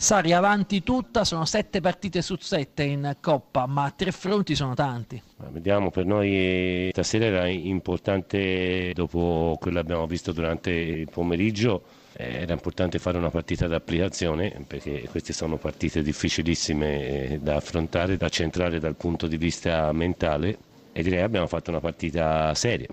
Sari avanti tutta, sono sette partite su sette in Coppa, ma tre fronti sono tanti. Vediamo, per noi stasera era importante, dopo quello che abbiamo visto durante il pomeriggio, eh, era importante fare una partita d'applicazione perché queste sono partite difficilissime eh, da affrontare, da centrare dal punto di vista mentale e direi abbiamo fatto una partita seria.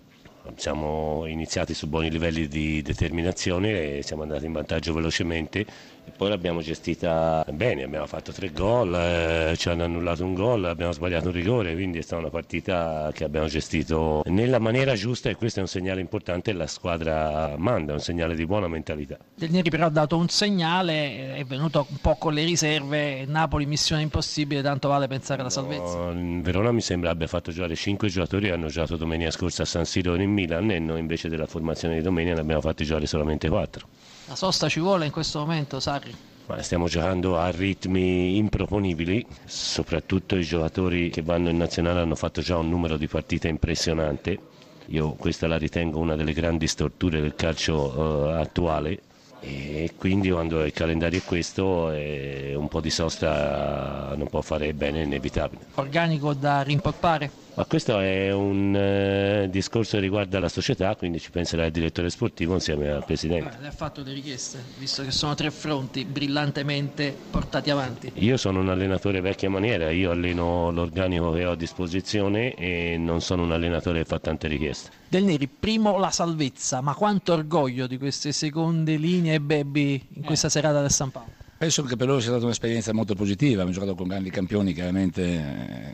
Siamo iniziati su buoni livelli di determinazione e siamo andati in vantaggio velocemente e poi l'abbiamo gestita bene, abbiamo fatto tre gol, eh, ci hanno annullato un gol, abbiamo sbagliato un rigore, quindi è stata una partita che abbiamo gestito nella maniera giusta e questo è un segnale importante la squadra manda, un segnale di buona mentalità. Del Neri però ha dato un segnale, è venuto un po' con le riserve, Napoli missione impossibile, tanto vale pensare alla salvezza. No, Verona mi sembra abbia fatto giocare cinque giocatori hanno giocato domenica scorsa a San Siro in Milan e noi invece della formazione di domenica ne abbiamo fatti giocare solamente quattro. La sosta ci vuole in questo momento, Sarri? Ma stiamo giocando a ritmi improponibili, soprattutto i giocatori che vanno in nazionale hanno fatto già un numero di partite impressionante. Io questa la ritengo una delle grandi storture del calcio eh, attuale e quindi quando il calendario è questo eh, un po' di sosta non può fare bene, è inevitabile. Organico da rimpolpare? Ma questo è un eh, discorso che riguarda la società, quindi ci penserà il direttore sportivo insieme al presidente. Beh, le ha fatto le richieste, visto che sono tre fronti brillantemente portati avanti. Io sono un allenatore vecchia maniera, io alleno l'organico che ho a disposizione e non sono un allenatore che fa tante richieste. Del Neri, primo la salvezza, ma quanto orgoglio di queste seconde linee baby in questa serata del San Paolo? Penso che per loro sia stata un'esperienza molto positiva, abbiamo giocato con grandi campioni, chiaramente eh,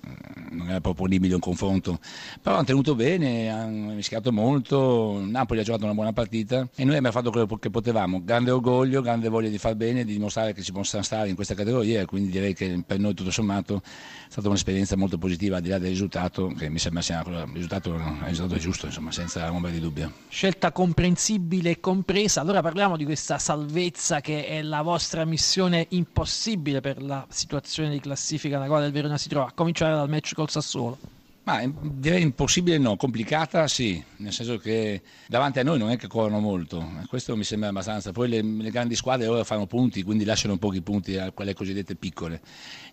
non era proponibile un confronto, però hanno tenuto bene, hanno rischiato molto, Napoli ha giocato una buona partita e noi abbiamo fatto quello che potevamo, grande orgoglio, grande voglia di far bene, di dimostrare che si possa stare in questa categoria, quindi direi che per noi tutto sommato è stata un'esperienza molto positiva al di là del risultato, che mi sembra sia il risultato, il risultato giusto, insomma, senza ombra di dubbio. Scelta comprensibile e compresa, allora parliamo di questa salvezza che è la vostra missione impossibile per la situazione di classifica nella quale il Verona si trova, a cominciare dal match col Sassuolo. Ma direi impossibile no, complicata sì, nel senso che davanti a noi non è che corrono molto, questo mi sembra abbastanza, poi le, le grandi squadre ora fanno punti, quindi lasciano pochi punti a quelle cosiddette piccole.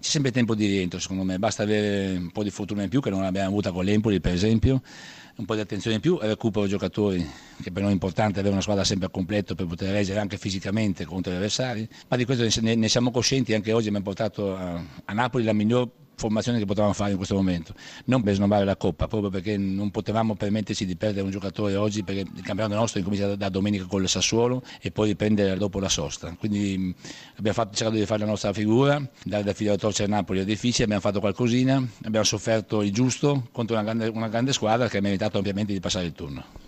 C'è sempre tempo di rientro secondo me, basta avere un po' di fortuna in più che non abbiamo avuta con l'Empoli per esempio, un po' di attenzione in più e recupero giocatori, che per noi è importante avere una squadra sempre a completo per poter reggere anche fisicamente contro gli avversari, ma di questo ne, ne siamo coscienti, anche oggi abbiamo portato a, a Napoli la miglior formazione che potevamo fare in questo momento, non per snobbare la Coppa, proprio perché non potevamo permetterci di perdere un giocatore oggi perché il campionato nostro incomincia da domenica con il Sassuolo e poi riprendere dopo la sosta. Quindi abbiamo fatto, cercato di fare la nostra figura, dare da filo a Napoli è difficile, abbiamo fatto qualcosina, abbiamo sofferto il giusto contro una grande, una grande squadra che ha meritato ampiamente di passare il turno.